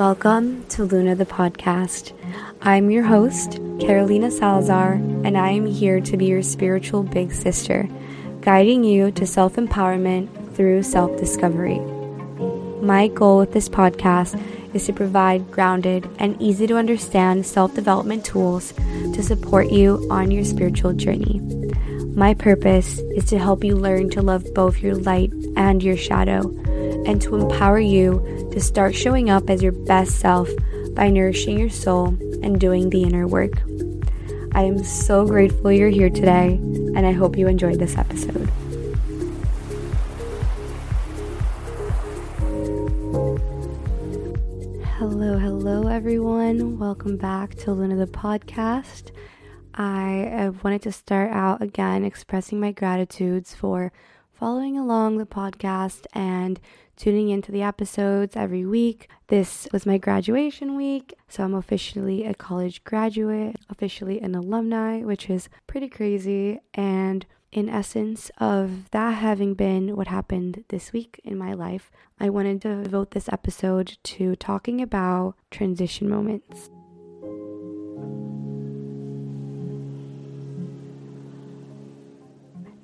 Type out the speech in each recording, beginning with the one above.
Welcome to Luna the podcast. I'm your host, Carolina Salazar, and I am here to be your spiritual big sister, guiding you to self empowerment through self discovery. My goal with this podcast is to provide grounded and easy to understand self development tools to support you on your spiritual journey. My purpose is to help you learn to love both your light and your shadow, and to empower you to start showing up as your best self by nourishing your soul and doing the inner work. I am so grateful you're here today, and I hope you enjoyed this episode. Hello, hello, everyone. Welcome back to Luna the podcast. I wanted to start out again expressing my gratitudes for following along the podcast and tuning into the episodes every week. This was my graduation week, so I'm officially a college graduate, officially an alumni, which is pretty crazy. And in essence of that having been what happened this week in my life, I wanted to devote this episode to talking about transition moments.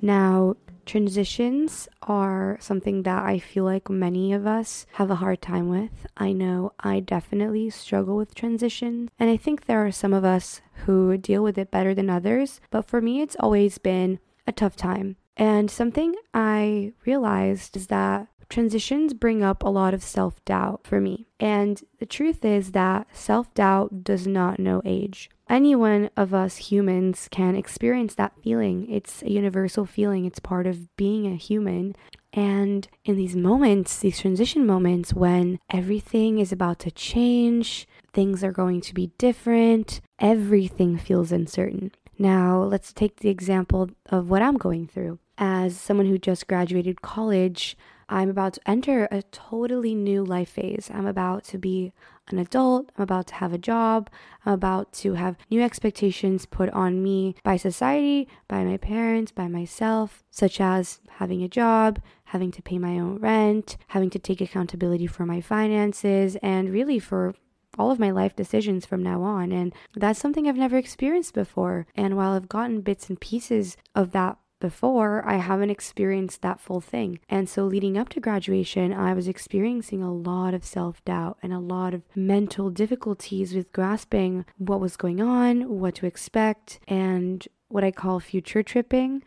Now, Transitions are something that I feel like many of us have a hard time with. I know I definitely struggle with transitions, and I think there are some of us who deal with it better than others, but for me, it's always been a tough time. And something I realized is that transitions bring up a lot of self doubt for me. And the truth is that self doubt does not know age. Any one of us humans can experience that feeling. It's a universal feeling, it's part of being a human. And in these moments, these transition moments, when everything is about to change, things are going to be different, everything feels uncertain. Now, let's take the example of what I'm going through. As someone who just graduated college, I'm about to enter a totally new life phase. I'm about to be an adult. I'm about to have a job. I'm about to have new expectations put on me by society, by my parents, by myself, such as having a job, having to pay my own rent, having to take accountability for my finances, and really for all of my life decisions from now on. And that's something I've never experienced before. And while I've gotten bits and pieces of that before, I haven't experienced that full thing. And so, leading up to graduation, I was experiencing a lot of self doubt and a lot of mental difficulties with grasping what was going on, what to expect, and what I call future tripping,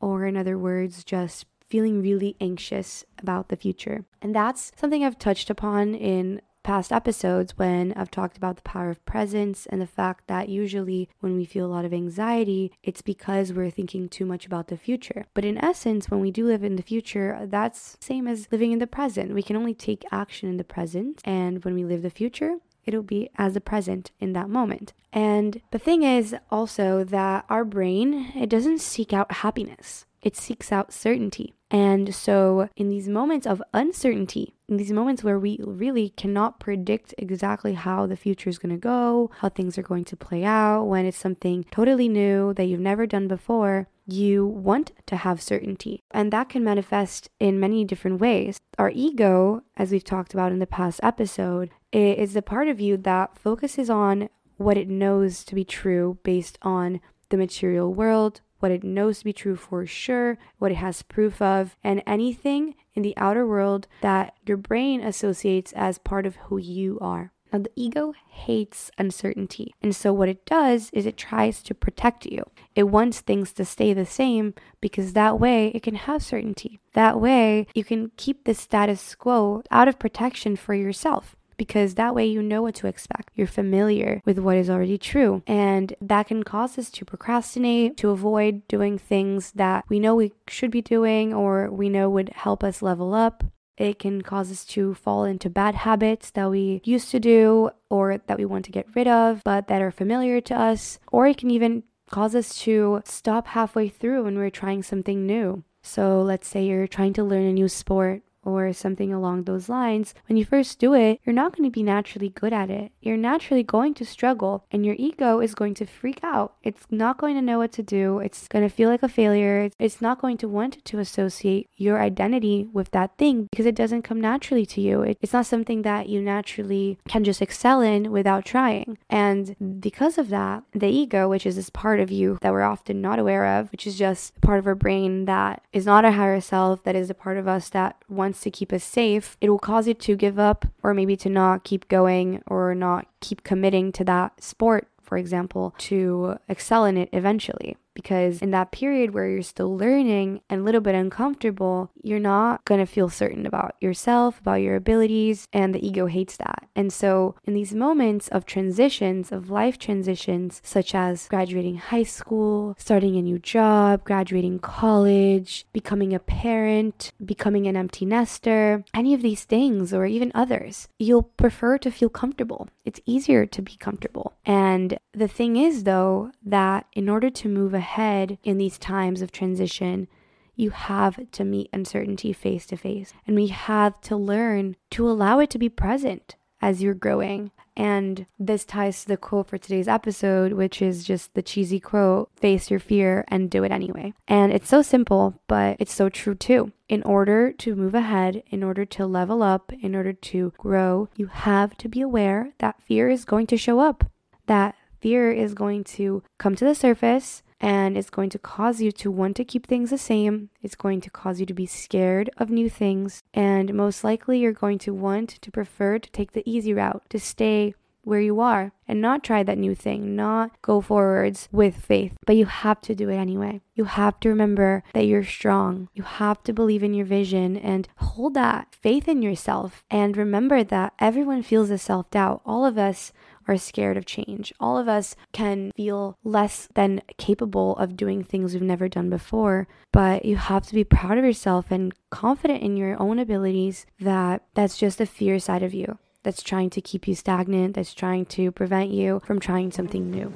or in other words, just feeling really anxious about the future. And that's something I've touched upon in past episodes when I've talked about the power of presence and the fact that usually when we feel a lot of anxiety, it's because we're thinking too much about the future. But in essence, when we do live in the future, that's same as living in the present. We can only take action in the present, and when we live the future, it'll be as the present in that moment. And the thing is also that our brain, it doesn't seek out happiness. It seeks out certainty. And so, in these moments of uncertainty, in these moments where we really cannot predict exactly how the future is going to go, how things are going to play out, when it's something totally new that you've never done before, you want to have certainty. And that can manifest in many different ways. Our ego, as we've talked about in the past episode, is the part of you that focuses on what it knows to be true based on the material world, what it knows to be true for sure, what it has proof of, and anything in the outer world that your brain associates as part of who you are. Now, the ego hates uncertainty. And so, what it does is it tries to protect you. It wants things to stay the same because that way it can have certainty. That way, you can keep the status quo out of protection for yourself because that way you know what to expect. You're familiar with what is already true. And that can cause us to procrastinate, to avoid doing things that we know we should be doing or we know would help us level up. It can cause us to fall into bad habits that we used to do or that we want to get rid of, but that are familiar to us. Or it can even cause us to stop halfway through when we're trying something new. So let's say you're trying to learn a new sport or something along those lines, when you first do it, you're not going to be naturally good at it. You're naturally going to struggle and your ego is going to freak out. It's not going to know what to do. It's going to feel like a failure. It's not going to want to associate your identity with that thing because it doesn't come naturally to you. It's not something that you naturally can just excel in without trying. And because of that, the ego, which is this part of you that we're often not aware of, which is just part of our brain that is not our higher self, that is a part of us that wants wants to keep us safe, it will cause you to give up or maybe to not keep going or not keep committing to that sport for example, to excel in it eventually because in that period where you're still learning and a little bit uncomfortable, you're not going to feel certain about yourself, about your abilities, and the ego hates that. And so, in these moments of transitions, of life transitions, such as graduating high school, starting a new job, graduating college, becoming a parent, becoming an empty nester, any of these things, or even others, you'll prefer to feel comfortable. It's easier to be comfortable. And the thing is, though, that in order to move ahead in these times of transition, you have to meet uncertainty face to face. And we have to learn to allow it to be present as you're growing. And this ties to the quote for today's episode, which is just the cheesy quote face your fear and do it anyway. And it's so simple, but it's so true too. In order to move ahead, in order to level up, in order to grow, you have to be aware that fear is going to show up, that fear is going to come to the surface and it's going to cause you to want to keep things the same. It's going to cause you to be scared of new things. And most likely, you're going to want to prefer to take the easy route, to stay where you are and not try that new thing, not go forwards with faith. But you have to do it anyway. You have to remember that you're strong. You have to believe in your vision and hold that faith in yourself. And remember that everyone feels a self doubt. All of us are scared of change. All of us can feel less than capable of doing things we've never done before, but you have to be proud of yourself and confident in your own abilities that that's just a fear side of you that's trying to keep you stagnant, that's trying to prevent you from trying something new.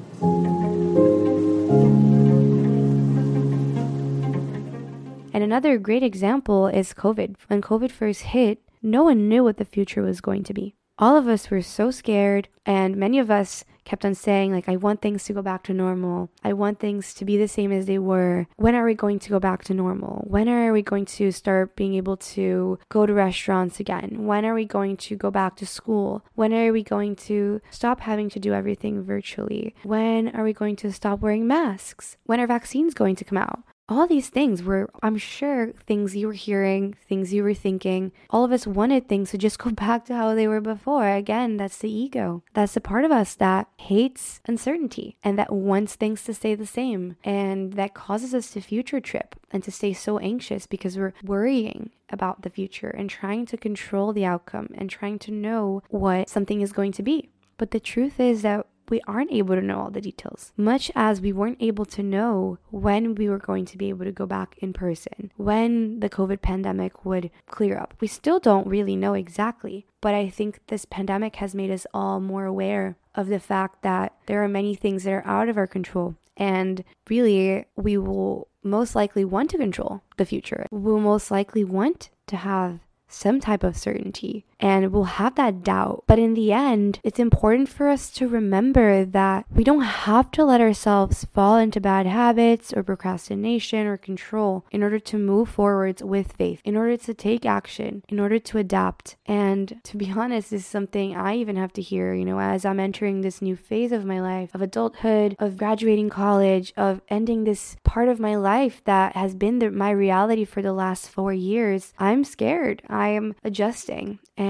And another great example is COVID. When COVID first hit, no one knew what the future was going to be all of us were so scared and many of us kept on saying like i want things to go back to normal. I want things to be the same as they were. When are we going to go back to normal? When are we going to start being able to go to restaurants again? When are we going to go back to school? When are we going to stop having to do everything virtually? When are we going to stop wearing masks? When are vaccines going to come out all these things were, I'm sure, things you were hearing, things you were thinking. All of us wanted things to just go back to how they were before. Again, that's the ego. That's the part of us that hates uncertainty and that wants things to stay the same. And that causes us to future trip and to stay so anxious because we're worrying about the future and trying to control the outcome and trying to know what something is going to be. But the truth is that we aren't able to know all the details, much as we weren't able to know when we were going to be able to go back in person, when the COVID pandemic would clear up. We still don't really know exactly, but I think this pandemic has made us all more aware of the fact that there are many things that are out of our control. And really, we will most likely want to control the future. We'll most likely want to have some type of certainty and we'll have that doubt. But in the end, it's important for us to remember that we don't have to let ourselves fall into bad habits or procrastination or control in order to move forwards with faith, in order to take action, in order to adapt. And to be honest, this is something I even have to hear, you know, as I'm entering this new phase of my life, of adulthood, of graduating college, of ending this part of my life that has been the, my reality for the last four years. I'm scared. I am adjusting. And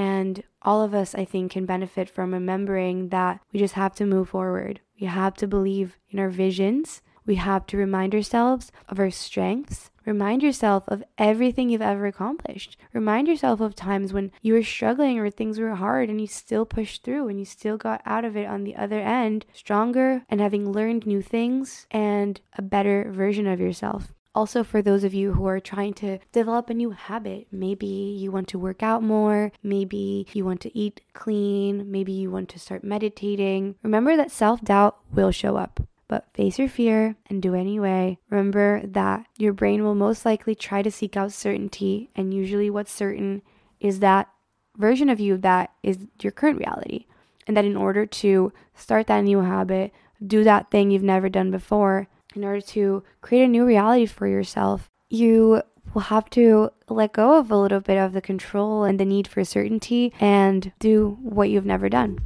all of us, I think, can benefit from remembering that we just have to move forward. We have to believe in our visions. We have to remind ourselves of our strengths. Remind yourself of everything you've ever accomplished. Remind yourself of times when you were struggling or things were hard and you still pushed through and you still got out of it on the other end stronger and having learned new things and a better version of yourself. Also, for those of you who are trying to develop a new habit, maybe you want to work out more, maybe you want to eat clean, maybe you want to start meditating. Remember that self doubt will show up. But face your fear and do anyway. Remember that your brain will most likely try to seek out certainty, and usually what's certain is that version of you that is your current reality. And that in order to start that new habit, do that thing you've never done before, in order to create a new reality for yourself, you will have to let go of a little bit of the control and the need for certainty and do what you've never done.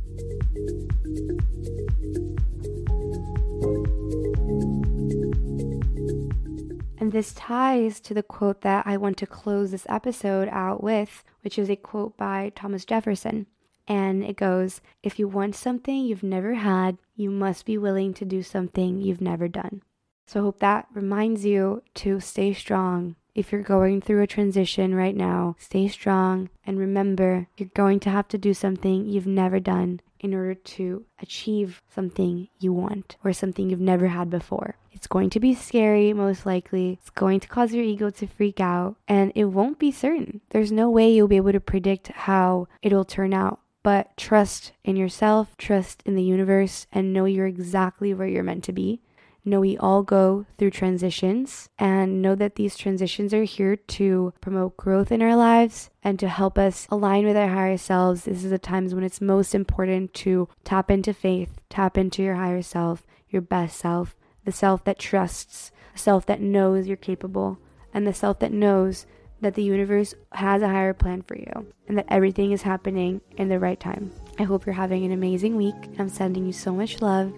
And this ties to the quote that I want to close this episode out with, which is a quote by Thomas Jefferson. And it goes If you want something you've never had, you must be willing to do something you've never done. So I hope that reminds you to stay strong. If you're going through a transition right now, stay strong and remember you're going to have to do something you've never done in order to achieve something you want or something you've never had before. It's going to be scary, most likely. It's going to cause your ego to freak out, and it won't be certain. There's no way you'll be able to predict how it'll turn out. But trust in yourself, trust in the universe, and know you're exactly where you're meant to be. Know we all go through transitions and know that these transitions are here to promote growth in our lives and to help us align with our higher selves. This is the times when it's most important to tap into faith, tap into your higher self, your best self, the self that trusts, the self that knows you're capable, and the self that knows that the universe has a higher plan for you and that everything is happening in the right time. I hope you're having an amazing week. I'm sending you so much love.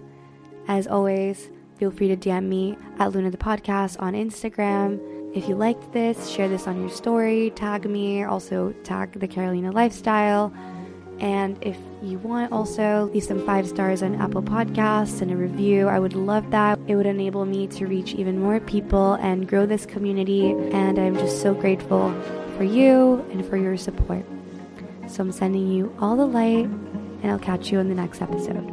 As always, feel free to DM me at Luna the Podcast on Instagram. If you liked this, share this on your story, tag me, also tag the Carolina Lifestyle. And if you want, also leave some five stars on Apple Podcasts and a review. I would love that. It would enable me to reach even more people and grow this community. And I'm just so grateful for you and for your support. So I'm sending you all the light, and I'll catch you in the next episode.